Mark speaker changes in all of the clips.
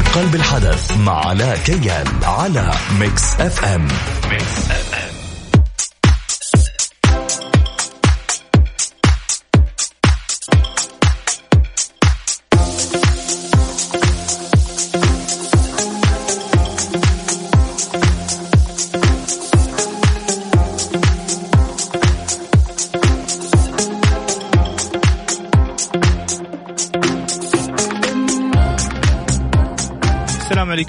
Speaker 1: من قلب الحدث مع علاء كيال على ميكس اف ام ميكس اف ام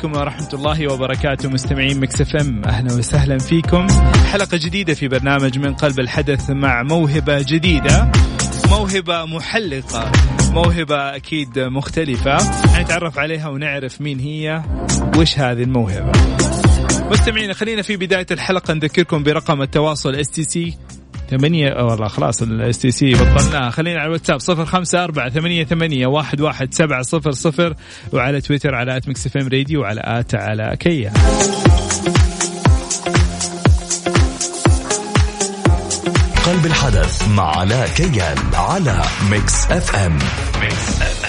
Speaker 2: عليكم ورحمة الله وبركاته مستمعين Mix FM أهلا وسهلا فيكم. حلقة جديدة في برنامج من قلب الحدث مع موهبة جديدة موهبة محلقة موهبة أكيد مختلفة. نتعرف عليها ونعرف مين هي وش هذه الموهبة. مستمعين خلينا في بداية الحلقة نذكركم برقم التواصل STC ثمانية والله خلاص ال STC بطلناها خلينا على الواتساب صفر خمسة أربعة ثمانية ثمانية واحد واحد سبعة صفر صفر وعلى تويتر على at Mix FM Radio وعلى at علاء كيال.
Speaker 1: قلب الحدث مع علاء كيال على Mix FM Mix F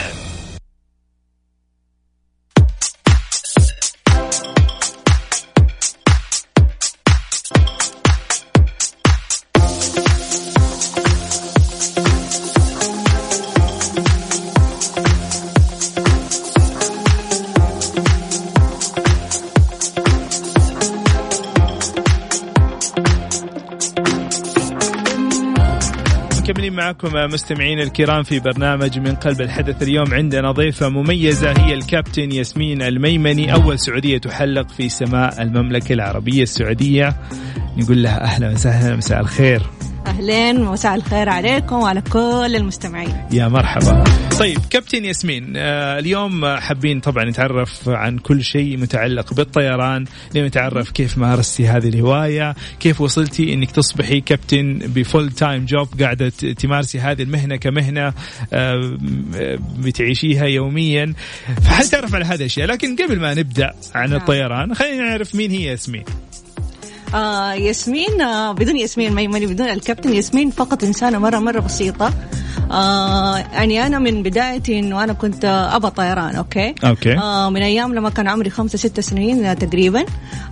Speaker 2: مكملين معكم مستمعين الكرام في برنامج من قلب الحدث اليوم. عندنا ضيفة مميزة هي الكابتن ياسمين الميمني. أول سعودية تحلق في سماء المملكة العربية السعودية. نقول لها أهلا وسهلا مساء الخير.
Speaker 3: أهلين ومساء الخير عليكم وعلى كل المستمعين.
Speaker 2: يا مرحبا. طيب كابتن ياسمين آه اليوم حابين طبعا نتعرف عن كل شيء متعلق بالطيران نتعرف كيف مارستي هذه الهواية كيف وصلتي إنك تصبحي كابتن ب full time job قاعدة تمارسي هذه المهنة كمهنة آه بتعيشيها يوميا. فحنتعرف على هذه الأشياء لكن قبل ما نبدأ عن
Speaker 3: نعم.
Speaker 2: الطيران خلينا نعرف مين هي ياسمين.
Speaker 3: آه ياسمين آه بدون ياسمين ميمني بدون الكابتن ياسمين فقط إنسانة مرة مرة بسيطة. آه يعني أنا من بدايتي إنه أنا كنت أبى طيران okay؟
Speaker 2: okay.
Speaker 3: آه من أيام لما كان عمري خمسة ستة سنين تقريبا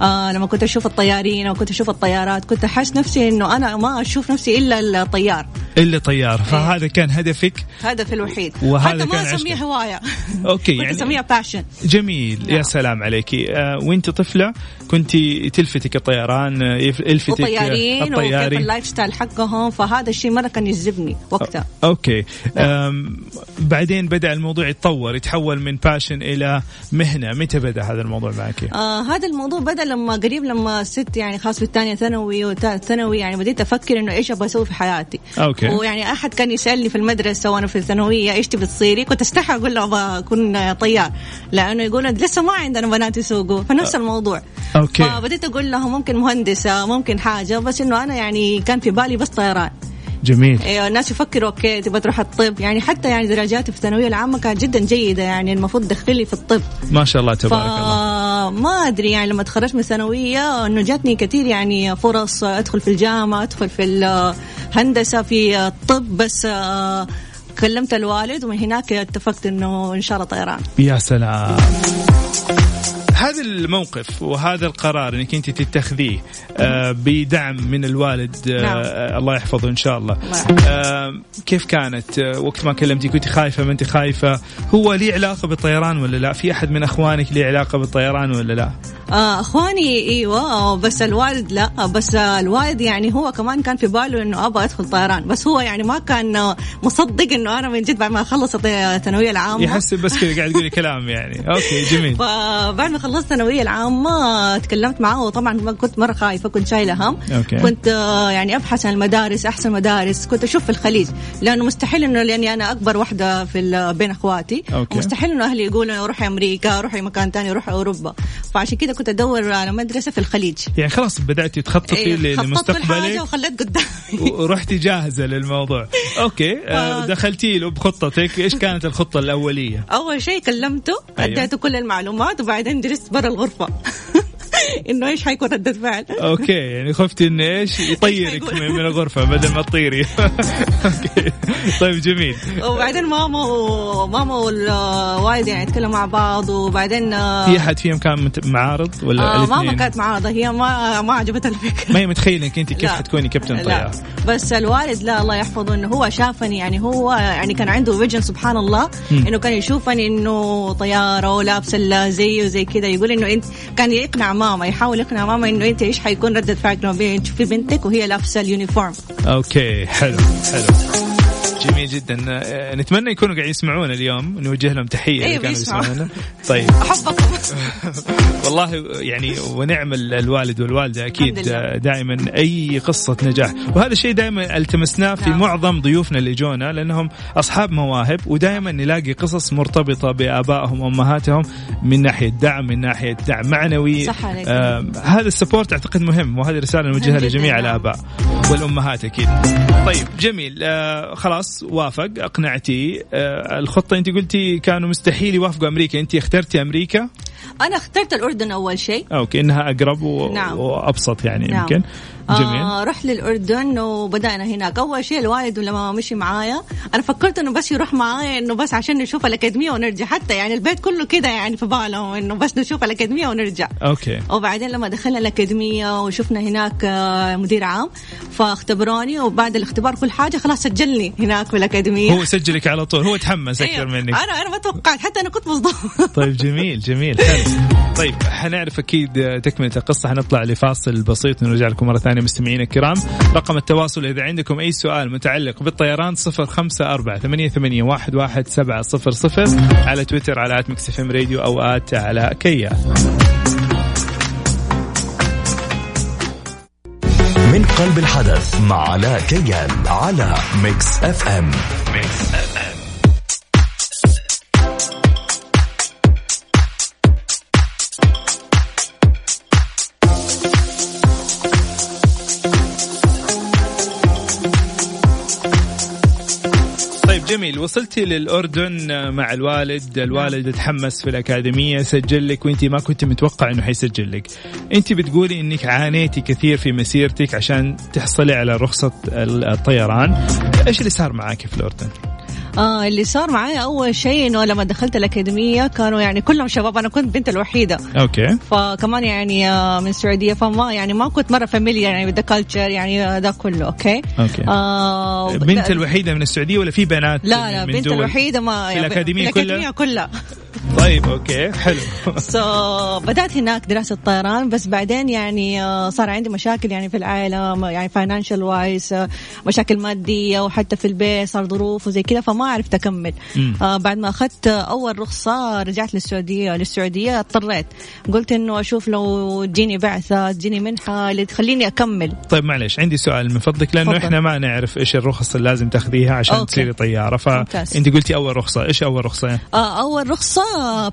Speaker 3: آه لما كنت أشوف الطيارين وكنت أشوف الطيارات كنت أحس نفسي إنه أنا ما أشوف نفسي إلا الطيار.
Speaker 2: اللي طيار. فهذا كان هدفك؟
Speaker 3: هدفي الوحيد.
Speaker 2: وهذا
Speaker 3: حتى ما
Speaker 2: عشقك.
Speaker 3: أسميه هواية. okay
Speaker 2: يعني
Speaker 3: أسميها passion
Speaker 2: جميل. يا
Speaker 3: نعم.
Speaker 2: سلام عليك. آه وأنت طفلة كنت تلفتك الطيران آه، يلفتك آه،
Speaker 3: وطيارين وكيف اللايف ستايل حقهم فهذا الشيء مرة كان يجذبني وقتها.
Speaker 2: okay.
Speaker 3: نعم.
Speaker 2: بعدين بدأ الموضوع يتطور يتحول من passion إلى مهنة. متى بدأ هذا الموضوع معك؟
Speaker 3: آه هذا الموضوع بدأ لما قريب لما ست يعني خلاص في الثانية ثانوي وثالث ثانوي يعني بديت أفكر إنه إيش أبغى أسوي في حياتي.
Speaker 2: okay.
Speaker 3: ويعني أحد كان يسألني في المدرسة وأنا في الثانوية إيش تبي تصيري؟ كنت أستحي أقول له أبغى أكون طيار لأنه يقول لسه ما عندنا بنات يسوقوا. فنفس الموضوع.
Speaker 2: okay.
Speaker 3: فبديت أقول له ممكن مهندسة ممكن حاجة بس إنه أنا يعني كان في بالي بس طيران.
Speaker 2: جميل.
Speaker 3: أيوه الناس يفكروا okay تبغى تروح الطب. يعني حتى يعني درجاتي في الثانوية العامة كانت جدا جيدة يعني المفروض تدخلي في الطب.
Speaker 2: ما شاء الله تبارك الله.
Speaker 3: فما أدري يعني لما تخرجت من الثانوية إنه جاتني كثير يعني فرص أدخل في الجامعة أدخل في الهندسة في الطب بس آه، كلمت الوالد ومن هناك اتفقت إنه إن شاء الله طيران.
Speaker 2: يا سلام. هذا الموقف وهذا القرار إنك أنت تتخذيه آه، بدعم من الوالد آه،
Speaker 3: نعم.
Speaker 2: الله يحفظه إن شاء الله. آه، كيف كانت وقت ما كلمتي كنت خايفة ما أنت خايفة هو ليه علاقة بالطيران ولا لا في أحد من أخوانك ليه علاقة بالطيران ولا لا
Speaker 3: آه أخواني إيوه بس الوالد لا. بس الوالد يعني هو كمان كان في باله إنه أبغى أدخل طيران. بس هو يعني ما كان مصدق إنه أنا من جد بعد ما خلصت الثانوية العامة.
Speaker 2: يحسب بس كذا قاعد تقولي كلام يعني. okay جميل.
Speaker 3: فبعد ما خلصت الثانوية العامة تكلمت معاه وطبعا كنت مرة خايفة كنت شايلة هم.
Speaker 2: okay.
Speaker 3: كنت آه، يعني أبحث عن المدارس أحسن مدارس. كنت أشوف في الخليج. لأنه مستحيل إنه لأني أنا أكبر واحدة في بين أخواتي.
Speaker 2: okay.
Speaker 3: مستحيل إنه أهلي يقولوا روحي أمريكا روحي مكان تاني روحي أوروبا. فعشان كذا كنت أدور على مدرسة في الخليج.
Speaker 2: يعني خلاص بدأتي تخططي
Speaker 3: إيه،
Speaker 2: لمستقبلك.
Speaker 3: وخليت قدامي
Speaker 2: ورحتي جاهزة للموضوع. okay آه،
Speaker 3: ف-
Speaker 2: دخلتي له بخطتك. إيش كانت الخطة الأولية؟
Speaker 3: أول شيء كلمته
Speaker 2: أيوة.
Speaker 3: أديته كل المعلومات وبعدين جلست برا الغرفة. إنه إيش حيكون ردة فعل
Speaker 2: okay يعني خفتي إنه إيش؟ يطيرك من الغرفة بدل ما تطيري. Okay. طيب جميل.
Speaker 3: وبعدين ماما وماما والوالد يعني يتكلموا مع بعض وبعدين
Speaker 2: في أحد فيهم كان معارض ولا
Speaker 3: آه ماما؟ كانت معارضة. هي ما ما عجبتها الفكرة.
Speaker 2: ما هي متخيلة إنك أنت كيف. حتكوني كابتن طياره
Speaker 3: بس الوالد لا الله يحفظه إنه هو شافني يعني هو يعني كان عنده vision سبحان الله. إنه كان يشوفني إنه طيارة ولابسة زي وزي كذا يقول إنه انت كان يقنع ماما. يحاول يقنع ماما إنه أنت إيش حيكون ردة فعلك لما تشوفي بنتك وهي لابسة ال
Speaker 2: uniform. Okay حلو حلو. جميل جدا آه، نتمنى يكونوا قاعدين يسمعونا اليوم نوجه لهم تحية
Speaker 3: أيوة،
Speaker 2: كانوا. يسمعونا طيب والله يعني ونعم الوالد والوالدة
Speaker 3: أكيد لله.
Speaker 2: دائما أي قصة نجاح وهذا الشيء دائما التمسناه في
Speaker 3: نعم.
Speaker 2: معظم ضيوفنا اللي جونا لأنهم أصحاب مواهب ودائما نلاقي قصص مرتبطة بآبائهم وأمهاتهم من ناحية دعم من ناحية دعم معنوي
Speaker 3: صح عليك.
Speaker 2: آه هذا ال support أعتقد مهم وهذه رسالة نوجهها لجميع. الآباء والأمهات أكيد. طيب جميل. آه خلاص وافق. أقنعتي. آه الخطة أنت قلتي كانوا مستحيل يوافقوا أمريكا. أنت اخترتي أمريكا؟
Speaker 3: أنا اخترت الأردن أول شيء.
Speaker 2: Okay إنها أقرب و...
Speaker 3: نعم.
Speaker 2: وأبسط يعني
Speaker 3: نعم.
Speaker 2: يمكن. جميل.
Speaker 3: آه رحت للأردن وبدأنا هناك. أول شيء الوالد لما مشي معايا أنا فكرت إنه بس يروح معايا إنه بس عشان نشوف الأكاديمية ونرجع. حتى يعني البيت كله كده يعني في بالهم إنه بس نشوف الأكاديمية ونرجع.
Speaker 2: Okay.
Speaker 3: وبعدين لما دخلنا الأكاديمية وشفنا هناك آه، مدير عام فاختبروني. وبعد الاختبار كل حاجة خلاص سجلني هناك في الأكاديمية.
Speaker 2: هو سجلك على طول هو تحمس أكثر
Speaker 3: أيوة.
Speaker 2: منك.
Speaker 3: أنا أنا ما توقعت حتى أنا كنت مصدومة
Speaker 2: طيب جميل جميل حلو. طيب حنعرف أكيد تكملة القصة. حنطلع لفاصل بسيط ونرجع لكم مرة ثانية. مستمعينا الكرام. رقم التواصل إذا عندكم أي سؤال متعلق بالطيران 054 88 واحد سبعة صفر صفر على تويتر على إف إم راديو أو آت على كيا.
Speaker 1: من قلب الحدث مع علاء كيان على ميكس إف إم. ميكس إف
Speaker 2: إم. جميل. وصلتي للأردن مع الوالد. الوالد تحمس في الأكاديمية. سجل لك وانت ما كنت متوقع أنه حيسجل لك. انت بتقولي أنك عانيتي كثير في مسيرتك عشان تحصلي على رخصة الطيران. إيش اللي صار معاك في الأردن؟
Speaker 3: آه اللي صار معايا أول شيء إنه لما دخلت الأكاديمية كانوا يعني كلهم شباب أنا كنت بنت الوحيدة.
Speaker 2: Okay.
Speaker 3: فكمان يعني آه، من السعودية فما يعني ما كنت مرة familiar يعني ب the culture يعني آه، ده كله okay?
Speaker 2: Okay.
Speaker 3: آه
Speaker 2: بنت الوحيدة من السعودية ولا في بنات
Speaker 3: لا لا بنت
Speaker 2: دول؟
Speaker 3: الوحيدة ما
Speaker 2: في الأكاديمية كلها؟
Speaker 3: الأكاديمية كلها.
Speaker 2: طيب okay حلو
Speaker 3: so بدأت هناك دراسة طيران بس بعدين يعني آه، صار عندي مشاكل يعني في العائلة م- يعني financial wise مشاكل مادية وحتى في البيت صار ظروف وزي كذا فما عرفت أكمل
Speaker 2: مم.
Speaker 3: آه بعد ما أخذت أول رخصة رجعت للسعودية للسعودية اضطريت قلت إنه أشوف لو تجيني بعثة تجيني منحة اللي تخليني أكمل
Speaker 2: طيب معلش عندي سؤال من فضلك لأنه
Speaker 3: تفضل.
Speaker 2: إحنا ما نعرف إيش الرخص اللي لازم تاخذيها عشان
Speaker 3: okay.
Speaker 2: تصيري
Speaker 3: طيارة.
Speaker 2: فانت قلتي أول رخصة إيش أول رخصة
Speaker 3: آه أول رخصة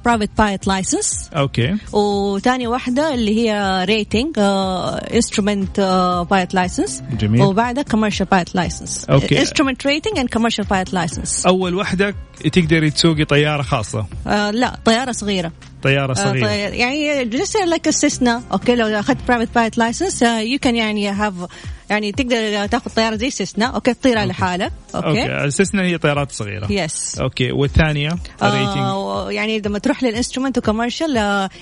Speaker 3: private pilot license
Speaker 2: okay
Speaker 3: وتاني واحدة اللي هي rating instrument pilot license
Speaker 2: جميل.
Speaker 3: وبعدها commercial pilot license
Speaker 2: okay.
Speaker 3: Instrument rating and commercial pilot license
Speaker 2: أول وحده تقدري تسوقي طيارة خاصة.
Speaker 3: لا طيارة صغيرة.
Speaker 2: طيارة
Speaker 3: آه،
Speaker 2: صغيرة.
Speaker 3: طي- يعني just like السيسنا okay لو أخذت private pilot license you can يعني have يعني تقدر تاخذ طيارة زي سيسنا. okay تطيرها لحالك okay.
Speaker 2: Okay. السيسنا هي طيارات
Speaker 3: صغيرة.
Speaker 2: Yes okay والثانية؟
Speaker 3: آه يعني لما تروح لل instrument و commercial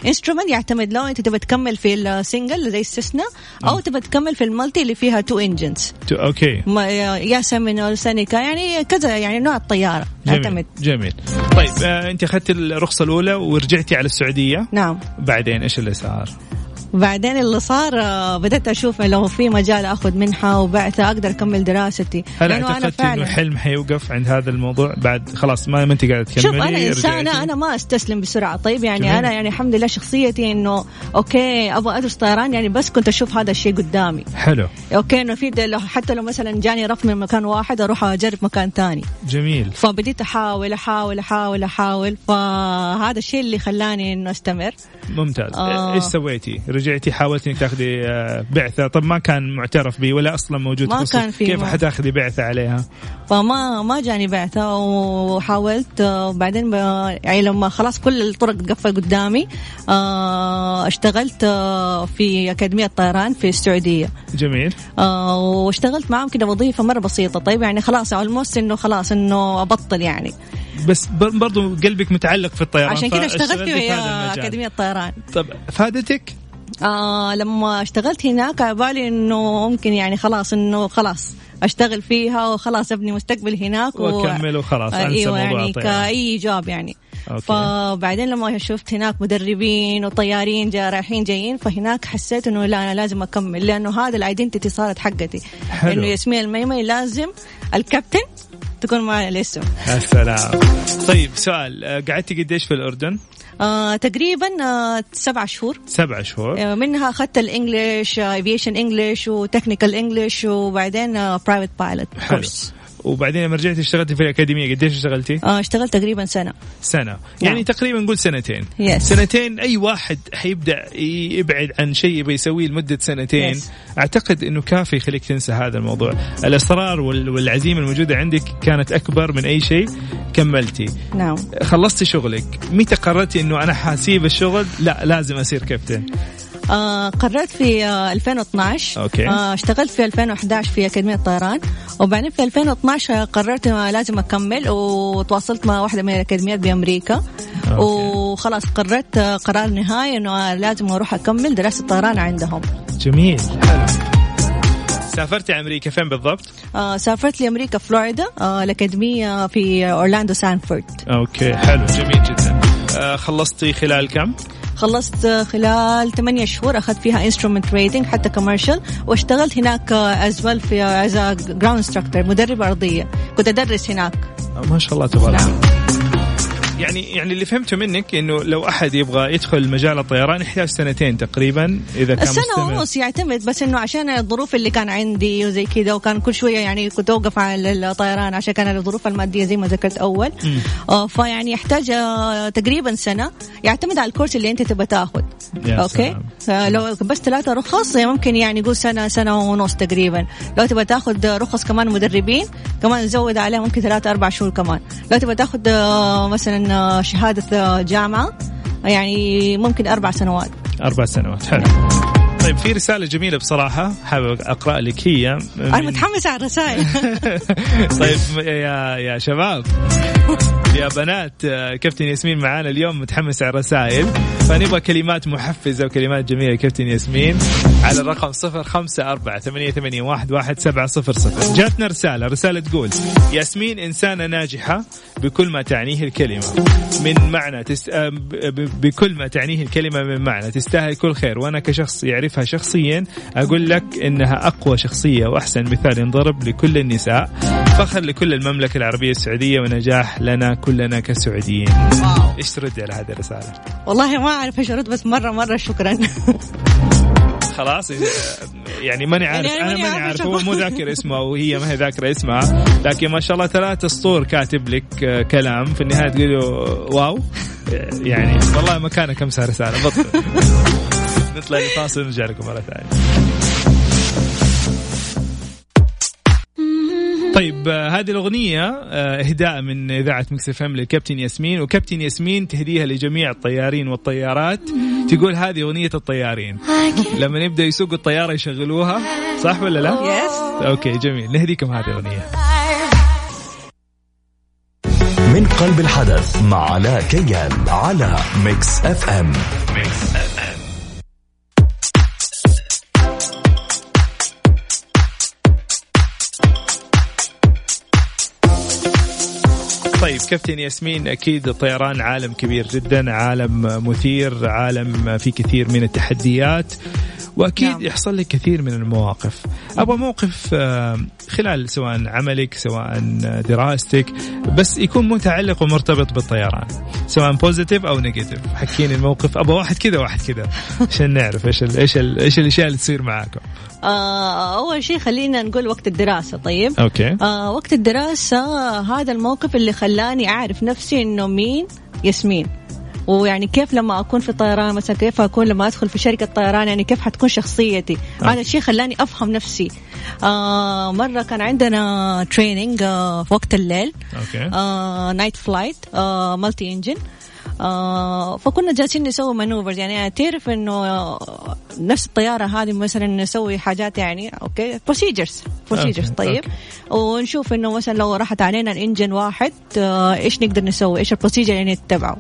Speaker 3: instrument يعتمد لو أنت تبى تكمل في ال single زي السيسنا أو تبى تكمل في ال multi اللي فيها
Speaker 2: two engines
Speaker 3: okay. زي سيمينول سينيكا يعني كذا يعني نوع الطيارة.
Speaker 2: جميل
Speaker 3: يعتمد
Speaker 2: جميل. طيب آه أنت أخذت الرخصة الأولى ورجعتي على السعودية.
Speaker 3: نعم.
Speaker 2: بعدين إيش اللي صار؟
Speaker 3: وبعدين اللي صار آه، بدأت أشوف لو في مجال أخذ منحة وبعثة أقدر أكمل دراستي.
Speaker 2: هل اعتقدت إنه حلم حيوقف عند هذا الموضوع؟ بعد خلاص ما ما أنت قاعدة تكملي
Speaker 3: شوف أنا إنسانة
Speaker 2: رجعتي؟
Speaker 3: أنا ما أستسلم بسرعة. طيب يعني
Speaker 2: جميل.
Speaker 3: أنا يعني الحمد لله شخصيتي إنه okay أبغى أدرس طيران يعني بس كنت أشوف هذا الشيء قدامي.
Speaker 2: حلو.
Speaker 3: Okay إنه في لو حتى لو مثلا جاني رفض من مكان واحد أروح أجرب مكان ثاني.
Speaker 2: جميل.
Speaker 3: فبديت أحاول أحاول أحاول أحاول. فهذا الشيء اللي خلاني إنه أستمر.
Speaker 2: ممتاز.
Speaker 3: آه.
Speaker 2: إيش سويتي؟ رجعتي حاولتي انك تاخذي آه، بعثة. طب ما كان معترف به ولا أصلا موجود
Speaker 3: ما. كان في
Speaker 2: كيف حتاخذي بعثة عليها؟
Speaker 3: فما ما جاني بعثة وحاولت آه، وبعدين ب- يعني لما خلاص كل الطرق تقفل قدامي آه، اشتغلت آه، في أكاديمية طيران في السعودية.
Speaker 2: جميل.
Speaker 3: آه، واشتغلت معاهم كده وظيفة مرة بسيطة. طيب يعني خلاص الموست إنه خلاص إنه أبطل يعني.
Speaker 2: بس بر- برضو قلبك متعلق في الطيران
Speaker 3: عشان كده اشتغلت في
Speaker 2: هذا المجال.
Speaker 3: أكاديمية طيران
Speaker 2: طب فادتك؟
Speaker 3: آه لما اشتغلت هناك على بالي إنه ممكن يعني خلاص إنه خلاص أشتغل فيها وخلاص أبني مستقبل هناك
Speaker 2: وأكمل وخلاص،
Speaker 3: آه
Speaker 2: أنسى أيوه
Speaker 3: يعني. كأي job يعني
Speaker 2: okay.
Speaker 3: فبعدين لما شفت هناك مدربين وطيارين جا رايحين جايين فهناك حسيت إنه لا أنا لازم أكمل لأنه هذا ال identity صارت حقتي
Speaker 2: حلو.
Speaker 3: إنه ياسمين الميمني لازم الكابتن تكون معي الاسم
Speaker 2: يا سلام طيب سؤال آه، قعدتي قديش في الأردن؟
Speaker 3: آه تقريبا آه سبع شهور.
Speaker 2: سبع شهور.
Speaker 3: آه، منها اخذت ال English aviation English و technical English وبعدين private pilot
Speaker 2: حلو. وبعدين لما رجعتي اشتغلتي في الأكاديمية قديش اشتغلتي؟
Speaker 3: اشتغلت تقريبا سنة.
Speaker 2: سنة. يعني
Speaker 3: نعم.
Speaker 2: تقريبا نقول سنتين.
Speaker 3: Yes.
Speaker 2: سنتين أي واحد حيبدأ يبعد عن شيء يبي يسويه لمدة سنتين.
Speaker 3: Yes.
Speaker 2: أعتقد إنه كافي يخليك تنسى هذا الموضوع. الإصرار وال- والعزيمة الموجودة عندك كانت أكبر من أي شيء. كملتي.
Speaker 3: نعم.
Speaker 2: خلصتي شغلك. متى قررتي إنه أنا حاسيب الشغل؟ لا لازم أصير كابتن
Speaker 3: آه قررت في آه 2012
Speaker 2: okay.
Speaker 3: آه اشتغلت في 2011 في أكاديمية طيران وبعدين في 2012 قررت آه لازم أكمل وتواصلت مع واحدة من الأكاديميات بأمريكا.
Speaker 2: okay.
Speaker 3: وخلاص قررت آه قرار نهائي إنه آه لازم أروح أكمل دراسة طيران عندهم.
Speaker 2: جميل. حلو. سافرتي أمريكا فين بالضبط؟
Speaker 3: آه سافرت لأمريكا فلوريدا. آه الأكاديمية في أورلاندو سانفورد.
Speaker 2: okay حلو. جميل جدا. آه خلصتي خلال كم؟
Speaker 3: خلصت خلال 8 شهور أخذت فيها instrument rating حتى commercial واشتغلت هناك as well في as ground instructor مدرب أرضية. كنت أدرس هناك.
Speaker 2: ما شاء الله تبارك
Speaker 3: نعم.
Speaker 2: الله يعني يعني اللي فهمته منك إنه لو أحد يبغى يدخل مجال الطيران يحتاج سنتين تقريبا إذا كان مستمر.
Speaker 3: ونص يعتمد بس إنه عشان الظروف اللي كان عندي وزي كذا وكان كل شوية يعني كنت أوقف على الطيران عشان كان الظروف المادية زي ما ذكرت
Speaker 2: أول.
Speaker 3: آه فيعني يحتاج آه، تقريبا سنة يعتمد على الكورس اللي أنت تبى تاخذ أوكي؟
Speaker 2: سلام.
Speaker 3: لو بس ثلاثة رخص ممكن يعني يقول سنة سنة ونص تقريبا. لو تبغى تاخذ رخص كمان مدربين كمان نزود عليها ممكن ثلاثة أربع شهور كمان. لو تبغى تاخذ آه، مثلا آه، شهادة آه، جامعة. يعني ممكن أربع سنوات.
Speaker 2: أربع سنوات حلو. طيب في رسالة جميلة بصراحة حابب أقرأ لك هي.
Speaker 3: أنا
Speaker 2: من-
Speaker 3: متحمسة على الرسائل.
Speaker 2: طيب يا يا شباب. يا بنات كابتن ياسمين معانا اليوم متحمس على الرسائل. فنبغى كلمات محفزة وكلمات جميلة كابتن ياسمين على الرقم صفر خمسة أربعة ثمانية, ثمانية واحد, واحد سبعة صفر صفر. جاتنا رسالة رسالة تقول ياسمين إنسانة ناجحة بكل ما تعنيه الكلمة. من معنى تست... آه، بكل ما تعنيه الكلمة من معنى. تستاهل كل خير. وأنا كشخص يعرفها شخصيا أقول لك إنها أقوى شخصية وأحسن مثال ينضرب لكل النساء. فخر لكل المملكة العربية السعودية ونجاح لنا كلنا كسعوديين. إيش تردي على هذه الرسالة؟
Speaker 3: والله ما أعرف إيش أرد بس مرة مرة شكرا.
Speaker 2: خلاص يعني ماني عارف
Speaker 3: يعني
Speaker 2: أنا
Speaker 3: ماني
Speaker 2: عارف هو مو ذاكر اسمه وهي ما هي ذاكرة اسمها لكن ما شاء الله ثلاث اسطور كاتب لك آه، كلام. في النهاية تقول له واو؟ يعني والله مكانك امسح رسالة بطل نطلع لفاصل ونرجع لكم مرة ثانية. طيب هذه الأغنية آه، إهداء من إذاعة مكس إف إم للكابتن ياسمين وكابتن ياسمين تهديها لجميع الطيارين والطيارات. تقول هذه أغنية الطيارين. لما يبدأ يسوقوا الطيارة يشغلوها صح ولا لا؟
Speaker 3: yes
Speaker 2: okay جميل. نهديكم هذه الأغنية.
Speaker 1: من قلب الحدث مع علاء كيان على ميكس إف إم. ميكس إف
Speaker 2: طيب كابتن ياسمين أكيد الطيران عالم كبير جدا عالم مثير عالم فيه كثير من التحديات وأكيد
Speaker 3: نعم.
Speaker 2: يحصل لك كثير من المواقف. أبغى موقف آه، خلال سواء عملك سواء دراستك بس يكون متعلق ومرتبط بالطيران سواء positive أو negative حكيني الموقف. أبغى واحد كذا واحد كذا عشان نعرف إيش ال إيش ال إيش الأشياء اللي تصير معاكم.
Speaker 3: آه أول شيء خلينا نقول وقت الدراسة طيب؟
Speaker 2: okay.
Speaker 3: آه وقت الدراسة هذا الموقف اللي خلاني أعرف نفسي إنه مين ياسمين. ويعني كيف لما أكون في الطيران مثلا كيف أكون لما أدخل في شركة طيران يعني كيف حتكون شخصيتي؟
Speaker 2: آه.
Speaker 3: هذا الشيء خلاني أفهم نفسي. آه مرة كان عندنا training آه في وقت الليل.
Speaker 2: okay.
Speaker 3: آه night flight آه multi engine آه فكنا جالسين نسوي maneuvers يعني تعرف إنه نفس الطيارة هذه مثلا نسوي حاجات يعني okay procedures
Speaker 2: procedures
Speaker 3: طيب.
Speaker 2: okay.
Speaker 3: ونشوف إنه مثلا لو راحت علينا ال engine واحد آه إيش نقدر نسوي؟ إيش ال procedure اللي نتبعه.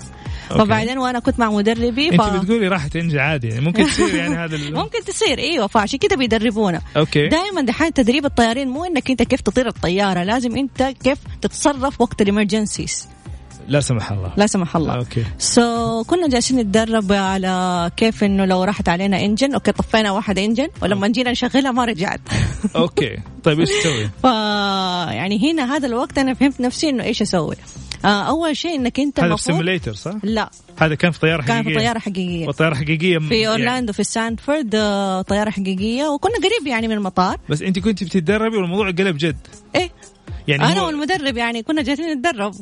Speaker 3: فبعدين وأنا كنت مع مدربي
Speaker 2: أنت بتقولي راحت engine عادي يعني ممكن تصير يعني هذا ال...
Speaker 3: ممكن تصير إيوه فعشان كده بيدربونا.
Speaker 2: okay.
Speaker 3: دائما دحين تدريب الطيارين مو إنك أنت كيف تطير الطيارة لازم أنت كيف تتصرف وقت ال emergencies
Speaker 2: لا سمح الله.
Speaker 3: لا سمح الله.
Speaker 2: أوكي.
Speaker 3: سو so, كنا جالسين نتدرب على كيف إنه لو راحت علينا engine okay طفينا واحد engine ولما جينا نشغلها ما رجعت.
Speaker 2: okay. طيب إيش تسوي؟
Speaker 3: ف يعني هنا هذا الوقت أنا فهمت نفسي إنه إيش أسوي. آه أول شيء إنك أنت
Speaker 2: هذا في صح؟
Speaker 3: لا.
Speaker 2: هذا كان في طيارة حقيقيه
Speaker 3: كان في طيارة حقيقية.
Speaker 2: والطياره حقيقية
Speaker 3: في
Speaker 2: يعني-
Speaker 3: أورلاندو في سانفورد آه، طيارة حقيقية. وكنا قريب يعني من المطار.
Speaker 2: بس أنت كنت بتتدربي والموضوع قلب جد.
Speaker 3: إيه.
Speaker 2: يعني
Speaker 3: أنا
Speaker 2: هو-
Speaker 3: والمدرب يعني كنا جالسين نتدرب.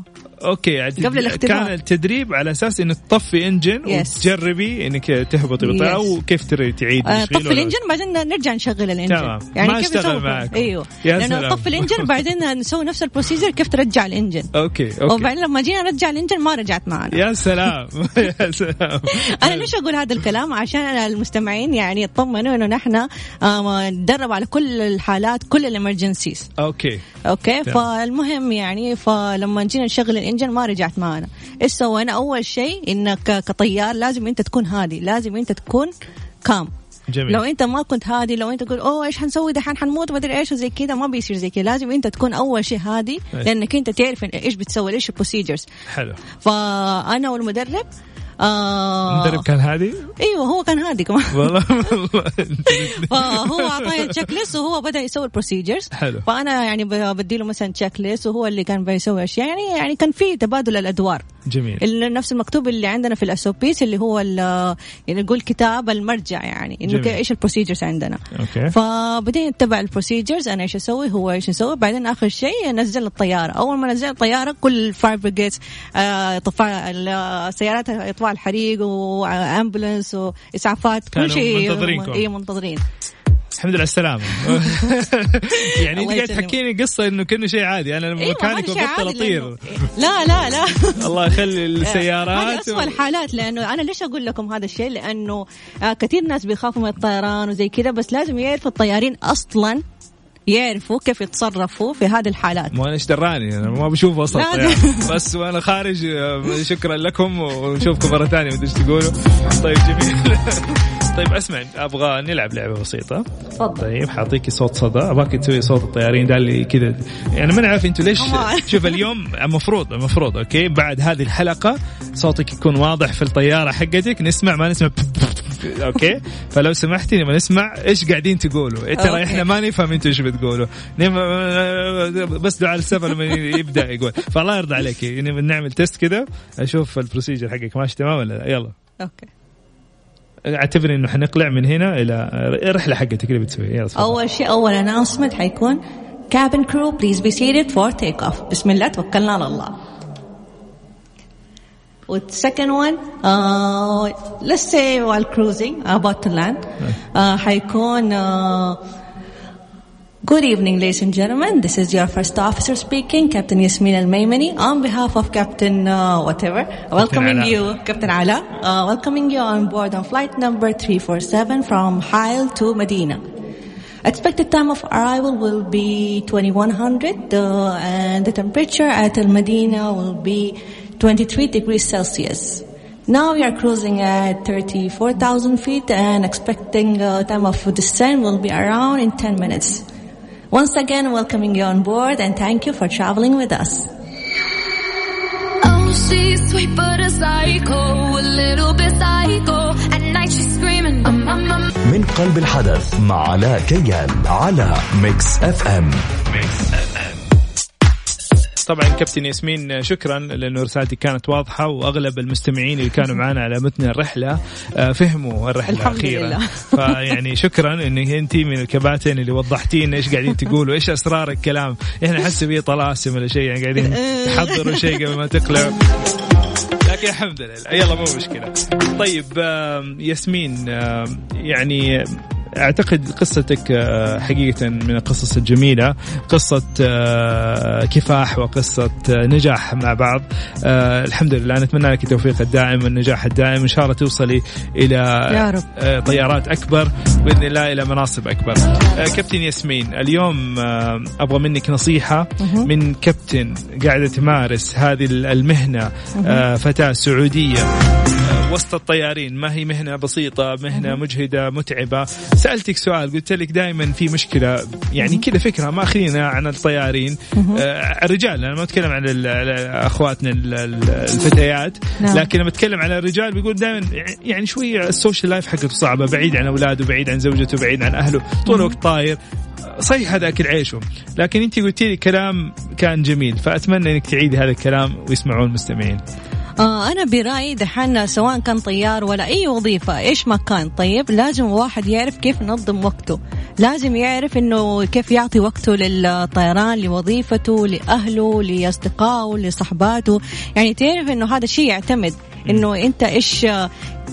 Speaker 2: okay
Speaker 3: قبل الاختبار.
Speaker 2: كان التدريب على أساس انك تطفي engine
Speaker 3: Yes.
Speaker 2: وتجربي إنك تهبطي
Speaker 3: Yes.
Speaker 2: وكيف تري تعيد
Speaker 3: آه، طفي الانجن بعدين نرجع نشغل ال engine
Speaker 2: تمام.
Speaker 3: يعني
Speaker 2: ما
Speaker 3: كيف
Speaker 2: اشتغل معاكم.
Speaker 3: أيوه
Speaker 2: يا
Speaker 3: لأنه
Speaker 2: سلام.
Speaker 3: طفي ال engine بعدين نسوي نفس ال procedure كيف ترجع ال
Speaker 2: engine okay okay
Speaker 3: وبعدين لما جينا نرجع ال engine ما رجعت معنا
Speaker 2: يا سلام يا سلام
Speaker 3: أنا ليش أقول هذا الكلام عشان المستمعين يعني يطمنوا إنه نحن نتدرب على كل الحالات كل ال
Speaker 2: emergencies
Speaker 3: okay
Speaker 2: okay.
Speaker 3: فالمهم يعني فلما جينا نشغل ال engine ما رجعت معنا. إيش سوينا؟ أول شيء إنك كطيار لازم أنت تكون هادي لازم أنت تكون calm
Speaker 2: جميل.
Speaker 3: لو أنت ما كنت هادي لو أنت تقول أوه إيش حنسوي دحين حنموت ما أدري إيش وزي كذا ما بيصير زي كذا. لازم أنت تكون أول شيء هادي. لأنك أنت تعرف إيش بتسوي إيش ال procedures
Speaker 2: حلو.
Speaker 3: فأنا والمدرب آه.
Speaker 2: المدرب كان هادي؟
Speaker 3: إيوه هو كان هادي كمان.
Speaker 2: والله والله.
Speaker 3: فهو اعطاني ال checklist وهو بدأ يسوي ال procedures
Speaker 2: حلو.
Speaker 3: فأنا يعني ب- بديله مثلا checklist وهو اللي كان بيسوي أشياء. يعني يعني كان في تبادل الأدوار.
Speaker 2: جميل.
Speaker 3: نفس المكتوب اللي عندنا في ال SOPs اللي هو يعني نقول كتاب المرجع يعني
Speaker 2: إنه
Speaker 3: إيش ال procedures عندنا.
Speaker 2: okay.
Speaker 3: فبدينا نتبع ال procedures أنا إيش أسوي هو إيش يسوي. بعدين آخر شيء نزل الطيارة. أول ما نزل الطيارة كل ال fire brigades طفاء السيارات اطفاء الحريق وامبولانس
Speaker 2: وإسعافات
Speaker 3: كل شيء
Speaker 2: منتظرينكم.
Speaker 3: اي منتظرين.
Speaker 2: الحمد لله على السلامة. يعني
Speaker 3: إنت
Speaker 2: قاعد. تحكيني قصة إنه كأنه شيء عادي. أنا لما
Speaker 3: أيوه
Speaker 2: مكانك ببطل أطير.
Speaker 3: لأنه- لا لا لا.
Speaker 2: الله يخلي
Speaker 3: هذه
Speaker 2: السيارات
Speaker 3: أسوأ الحالات لأنه أنا ليش أقول لكم هذا الشيء؟ لأنه آه، كثير ناس بيخافوا من الطيران وزي كذا بس لازم يعرفوا الطيارين أصلا يعرفوا كيف يتصرفوا في هذه الحالات.
Speaker 2: ما أنا إيش دراني؟ أنا ما بشوف أصلا
Speaker 3: لا،
Speaker 2: الطيارة. بس وأنا خارج آه، شكرا لكم ونشوفكم مرة ثانية ما أدري إيش تقولوا. طيب جميل. طيب أسمع أبغى نلعب لعبة بسيطة.
Speaker 3: تفضل.
Speaker 2: طيب حاعطيكي صوت صدى. أبغاك تسوي صوت الطيارين ده اللي كذا. يعني ما نعرف أنتوا ليش. شوف اليوم المفروض المفروض okay؟ بعد هذه الحلقة صوتك يكون واضح في الطيارة حقتك. نسمع ما نسمع. okay؟ فلو سمحتي نبغى نسمع إيش قاعدين تقولوا. إيه ترى. إحنا ما نفهم إنتوا إيش بتقولوا. بس دعاء السفر لما يبدأ يقول. فالله يرضى عليك. يعني نعمل test كذا أشوف ال procedure حقك. ماشي تمام ولا لا؟ يلا.
Speaker 3: okay.
Speaker 2: اعتبري إنه حنقلع من هنا إلى الرحله حقتك اللي بتسويها. يلا.
Speaker 3: أول شيء أول announcement حيكون cabin crew please be seated for take off بسم الله توكلنا على الله. With second one, uh, let's say while cruising about the land, uh, uh, Good evening, ladies and gentlemen. This is your first officer speaking, Captain Yasmin Al Maimani, on behalf of Captain uh, whatever. Welcoming
Speaker 2: Captain
Speaker 3: you, Captain Ala. Uh, welcoming you on board on flight number 347 from Hail to Medina. Expected time of arrival will be 2100, uh, and the temperature at Al Medina will be 23 degrees Celsius. Now we are cruising at 34,000 feet and expecting uh, time of descent will be around in 10 minutes. Once again, welcoming you on board and thank you for traveling with us.
Speaker 4: Oh, she's sweet but a psycho, a little bit psycho. At night she's screaming, um, um, um.
Speaker 1: من قلب الحدث مع علاء كيان على ميكس اف ام ميكس اف ام
Speaker 2: طبعا كابتن ياسمين شكرا لأنه رسالتي كانت واضحة وأغلب المستمعين اللي كانوا معنا على متن الرحلة آه، فهموا الرحلة
Speaker 3: الحمد
Speaker 2: أخيرا.
Speaker 3: لله.
Speaker 2: فيعني شكرا انك انت من الكباتن اللي وضحتين إيش قاعدين تقولوا إيش أسرار الكلام. إحنا نحس فيه طلاسم ولا شيء يعني قاعدين تحضروا شيء قبل ما تقلعوا. لكن الحمد لله. يلا مو مشكلة. طيب ياسمين يعني أعتقد قصتك آه، حقيقة من القصص الجميلة. قصة آه، كفاح وقصة آه، نجاح مع بعض. الحمد لله نتمنى لك التوفيق الدائم والنجاح الدائم. إن شاء الله توصلي إلى
Speaker 3: يا رب.
Speaker 2: طيارات أكبر. بإذن الله إلى مناصب أكبر. كابتن ياسمين اليوم أبغى منك نصيحة من كابتن قاعدة تمارس هذه المهنة فتاة سعودية. وسط الطيارين ما هي مهنة بسيطة مهنة مجهدة متعبة. سألتك سؤال قلت لك دائما في مشكلة يعني كذا فكرة ماخذينها عن الطيارين. آه، الرجال أنا ما أتكلم عن أخواتنا ال- ال- الفتيات
Speaker 3: نعم.
Speaker 2: لكن لما أتكلم على الرجال بيقول دائما يعني شوية ال social life حقته صعبة بعيد عن أولاده بعيد عن زوجته بعيد عن أهله طول الوقت طاير. صحيح هذا اكل عيشه لكن أنت قلتي لي كلام كان جميل فأتمنى أنك تعيدي هذا الكلام ويسمعون المستمعين
Speaker 3: آه أنا برأيي دحين سواء كان طيار ولا أي وظيفة إيش ما كان طيب لازم واحد يعرف كيف ينظم وقته. لازم يعرف إنه كيف يعطي وقته للطيران لوظيفته لأهله لأصدقائه لصحباته. يعني تعرف إنه هذا الشيء يعتمد إنه أنت إيش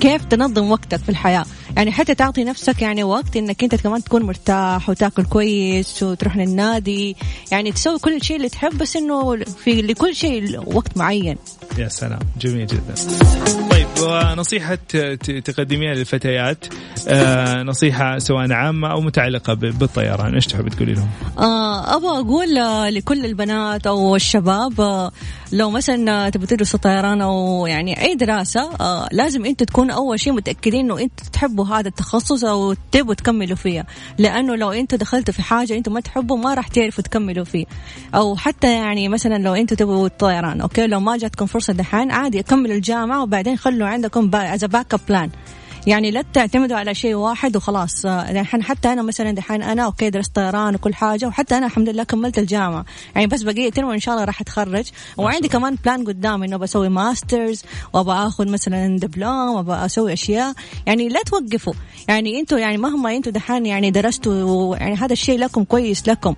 Speaker 3: كيف تنظم وقتك في الحياة؟ يعني حتى تعطي نفسك يعني وقت إنك أنت كمان تكون مرتاح وتاكل كويس وتروح للنادي. يعني تسوي كل شيء اللي تحب بس إنه في لكل شيء وقت معين.
Speaker 2: يا سلام. جميل جدا. طيب ونصيحة ت- تقدميها للفتيات. آه نصيحة سواء عامة أو متعلقة بالطيران. إيش تحب تقولي لهم؟
Speaker 3: آه أبغى أقول لكل البنات أو الشباب آه، لو مثلا تبغوا تدرسوا طيران أو يعني أي دراسة آه، لازم أنتوا تكونوا أول شيء متأكدين إنه أنتوا تحبوا هذا التخصص أو تبغوا تكملوا فيه. لأنه لو أنتوا دخلتوا في حاجة أنتوا ما تحبوا ما راح تعرفوا تكملوا فيه. أو حتى يعني مثلا لو أنتوا تبغوا الطيران okay؟ لو ما جاتكم فرصة دحين عادي كملوا الجامعة وبعدين خلوا عندكم as backup plan يعني لا تعتمدوا على شيء واحد وخلاص. آه، دحين حتى أنا مثلا دحين أنا okay درست طيران وكل حاجة وحتى أنا الحمد لله كملت الجامعة. يعني بس بقيت ترم وإن شاء الله راح أتخرج. وعندي كمان plan قدام إنه بسوي masters وأبغى آخذ مثلا دبلوم وأبغى أسوي أشياء. يعني لا توقفوا. يعني أنتوا يعني مهما أنتوا دحين يعني درستوا يعني هذا الشيء لكم كويس لكم.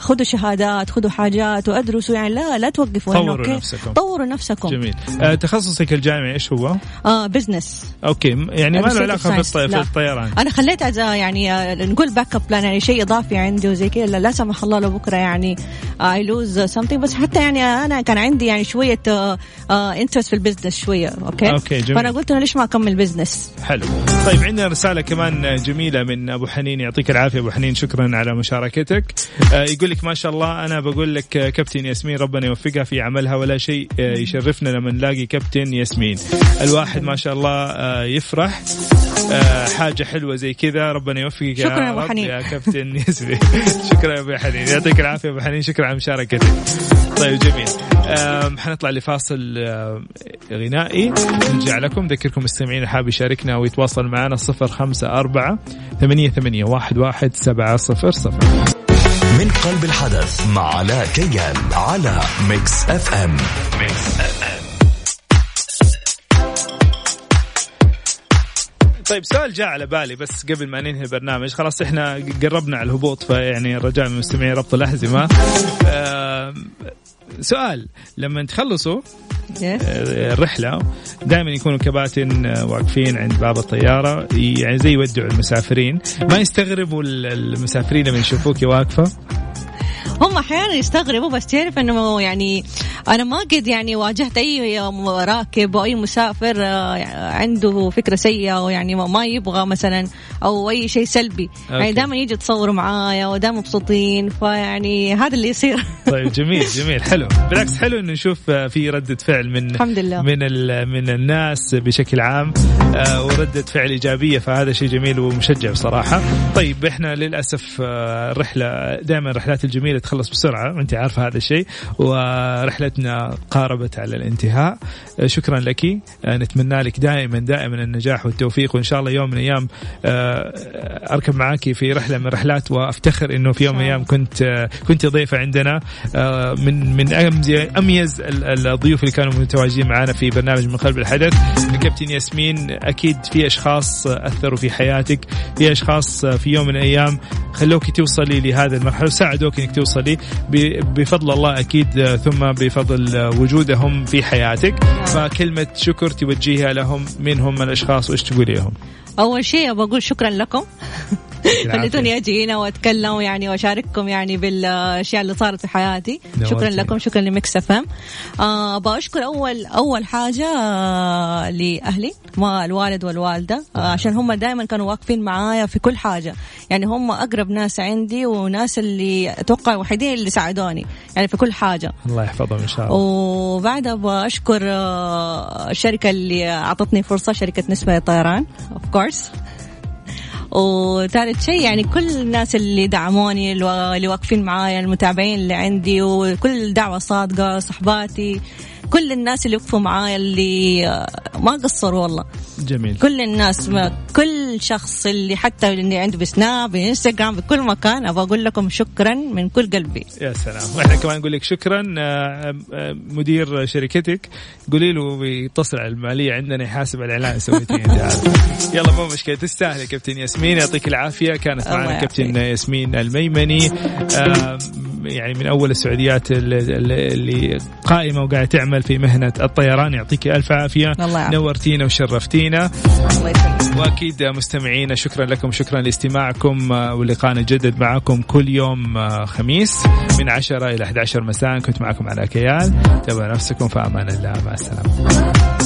Speaker 3: خذوا شهادات خذوا حاجات وأدرسوا. يعني لا لا توقفوا إنه
Speaker 2: طوروا نفسكم.
Speaker 3: طوروا نفسكم.
Speaker 2: جميل. آه تخصصك الجامعي إيش هو؟
Speaker 3: آه business
Speaker 2: okay. م- يعني ما له. بالطي... في. الطيران.
Speaker 3: أنا خليت يعني آه، نقول backup plan يعني شيء إضافي عندي وزي كذا. لا, لا سمح الله لو بكرة يعني I lose something بس حتى يعني أنا كان عندي يعني شوية interest في ال business شوية.
Speaker 2: okay؟ okay، جميل.
Speaker 3: فأنا قلت انه ليش ما أكمل business
Speaker 2: حلو. طيب عندنا رسالة كمان جميلة من أبو حنين. يعطيك العافية أبو حنين. شكرا على مشاركتك. آه يقول لك ما شاء الله. أنا بقول لك آه، كابتن ياسمين ربنا يوفقها في عملها ولا شيء آه، يشرفنا لما نلاقي كابتن ياسمين. الواحد ما شاء الله آه، يفرح. حاجة حلوة زي كذا. ربنا يوفقك
Speaker 3: شكرا
Speaker 2: يا
Speaker 3: أبو حنين.
Speaker 2: يا كابتن ياسمين. شكرا يا أبو حنين. يعطيك العافية يا أبو حنين. شكرا على مشاركتك. طيب جميل. حنطلع لفاصل غنائي. نرجع لكم. ذكركم مستمعين حاب يشاركنا ويتواصل معنا 054 88 11 700
Speaker 1: من قلب الحدث مع علاء كيان على ميكس اف ام ميكس اف ام
Speaker 2: طيب سؤال جاء على بالي بس قبل ما ننهي البرنامج. خلاص إحنا قربنا على الهبوط فيعني الرجاء من المستمعين ربط الأحزمة. آم، سؤال لما تخلصوا الرحلة دائما يكونوا كباتن واقفين عند باب الطيارة يعني زي يودعوا المسافرين. ما يستغربوا المسافرين لما يشوفوك واقفة؟
Speaker 3: هم أحيانا يستغربوا بس تعرف إنه يعني أنا ما قد يعني واجهت أي راكب أو أي مسافر آه، عنده فكرة سيئة أو يعني ما يبغى مثلا أو أي شيء سلبي. يعني
Speaker 2: أوكي.
Speaker 3: دائما يجي يتصوروا معايا ودائما مبسوطين فيعني هذا اللي يصير.
Speaker 2: طيب جميل جميل حلو. بالعكس حلو إنه نشوف في ردة فعل من
Speaker 3: الحمد لله.
Speaker 2: من ال- من الناس بشكل عام آه، وردة فعل إيجابية فهذا شيء جميل ومشجع بصراحة. طيب إحنا للأسف آه، الرحلة دائما الرحلات الجميلة تخلص بسرعة وانت عارفة هذا الشيء ورحلتنا قاربت على الانتهاء. آه، شكرا لك. آه، نتمنى لك دائما دائما النجاح والتوفيق وإن شاء الله يوم من الأيام آه، أركب معاكي في رحلة من الرحلات وأفتخر إنه في يوم من الأيام كنت كنت ضيفة عندنا. من من أميز الضيوف اللي كانوا متواجدين معنا في برنامج من قلب الحدث. كابتن ياسمين أكيد في أشخاص أثروا في حياتك في أشخاص في يوم من الأيام. خلوك توصلي لهذا المرحلة وساعدوك إنك توصلي. بفضل الله أكيد ثم بفضل وجودهم في حياتك. فكلمة شكر توجهها لهم من هم الأشخاص وإيش تقولي لهم؟
Speaker 3: أول شيء بقول شكرا لكم. خليتوني أجي هنا وأتكلم يعني وأشارككم يعني بالأشياء اللي صارت في حياتي. شكرا لكم شكرا لمكس إف إم. آه بشكر أول أول حاجة آه لأهلي ما الوالد والوالدة آه عشان هم دائما كانوا واقفين معايا في كل حاجة. يعني هم أقرب ناس عندي وناس اللي أتوقع الوحيدين اللي ساعدوني يعني في كل حاجة.
Speaker 2: الله يحفظهم إن شاء الله.
Speaker 3: وبعدها بشكر آه الشركة اللي أعطتني فرصة شركة نسبة طيران اوف كورس وثالث شيء يعني كل الناس اللي دعموني اللي واقفين معايا المتابعين اللي عندي وكل دعوة صادقة صحباتي كل الناس اللي وقفوا معايا اللي ما قصروا والله.
Speaker 2: جميل.
Speaker 3: كل الناس ما كل شخص اللي حتى اللي عنده بسناب بانستغرام بكل مكان أبغى أقول لكم شكرا من كل قلبي.
Speaker 2: يا سلام. وإحنا كمان نقول لك شكرا آه، آه، مدير شركتك. قولي له بيتصل على المالية عندنا يحاسب على الإعلان سويتيه يلا مو مشكلة. تستاهل كابتن ياسمين. يعطيك العافية. كانت معنا كابتن ياسمين الميمني. آه، يعني من أول السعوديات اللي قائمة وقاعدة تعمل في مهنة الطيران. يعطيك ألف عافية. نورتينا وشرفتينا. وأكيد مستمعينا شكرا لكم شكرا لاستماعكم ولقاءنا جدد معكم كل يوم خميس من 10 إلى 11 مساء. كنت معكم على كيال. تابعوا نفسكم في أمان الله مع السلامة.